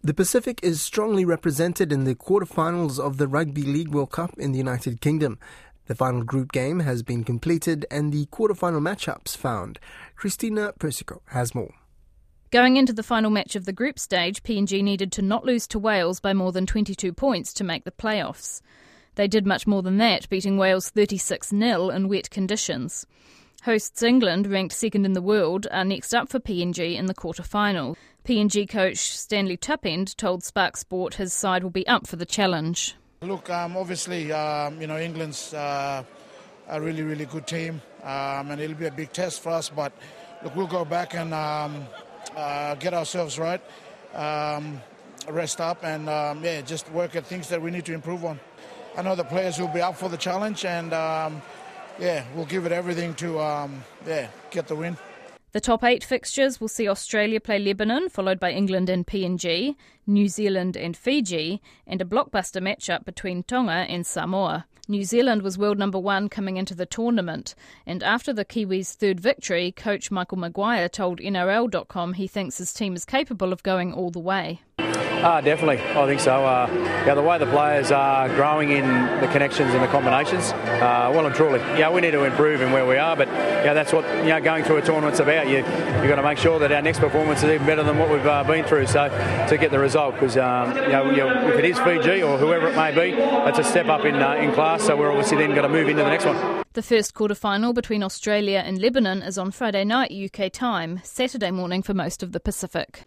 The Pacific is strongly represented in the quarterfinals of the Rugby League World Cup in the United Kingdom. The final group game has been completed and the quarterfinal matchups found. Christina Persico has more. Going into the final match of the group stage, PNG needed to not lose to Wales by more than 22 points to make the playoffs. They did much more than that, beating Wales 36 0 in wet conditions. Hosts England, ranked second in the world, are next up for PNG in the quarter final. PNG coach Stanley Tepend told Spark Sport his side will be up for the challenge. Look, um, obviously, um, you know, England's uh, a really, really good team, um, and it'll be a big test for us. But look, we'll go back and um, uh, get ourselves right, um, rest up, and um, yeah, just work at things that we need to improve on. I know the players will be up for the challenge, and yeah, we'll give it everything to um, yeah get the win. The top eight fixtures will see Australia play Lebanon, followed by England and PNG, New Zealand and Fiji, and a blockbuster matchup between Tonga and Samoa. New Zealand was world number one coming into the tournament, and after the Kiwis' third victory, coach Michael Maguire told NRL.com he thinks his team is capable of going all the way. Uh, definitely, I think so. Uh, yeah, the way the players are growing in the connections and the combinations, uh, well and truly. Yeah, we need to improve in where we are, but yeah, that's what you know going through a tournament's about. You you got to make sure that our next performance is even better than what we've uh, been through. So to get the result, because um, you, know, you know, if it is Fiji or whoever it may be, that's a step up in uh, in class. So we're obviously then going to move into the next one. The first quarter final between Australia and Lebanon is on Friday night UK time, Saturday morning for most of the Pacific.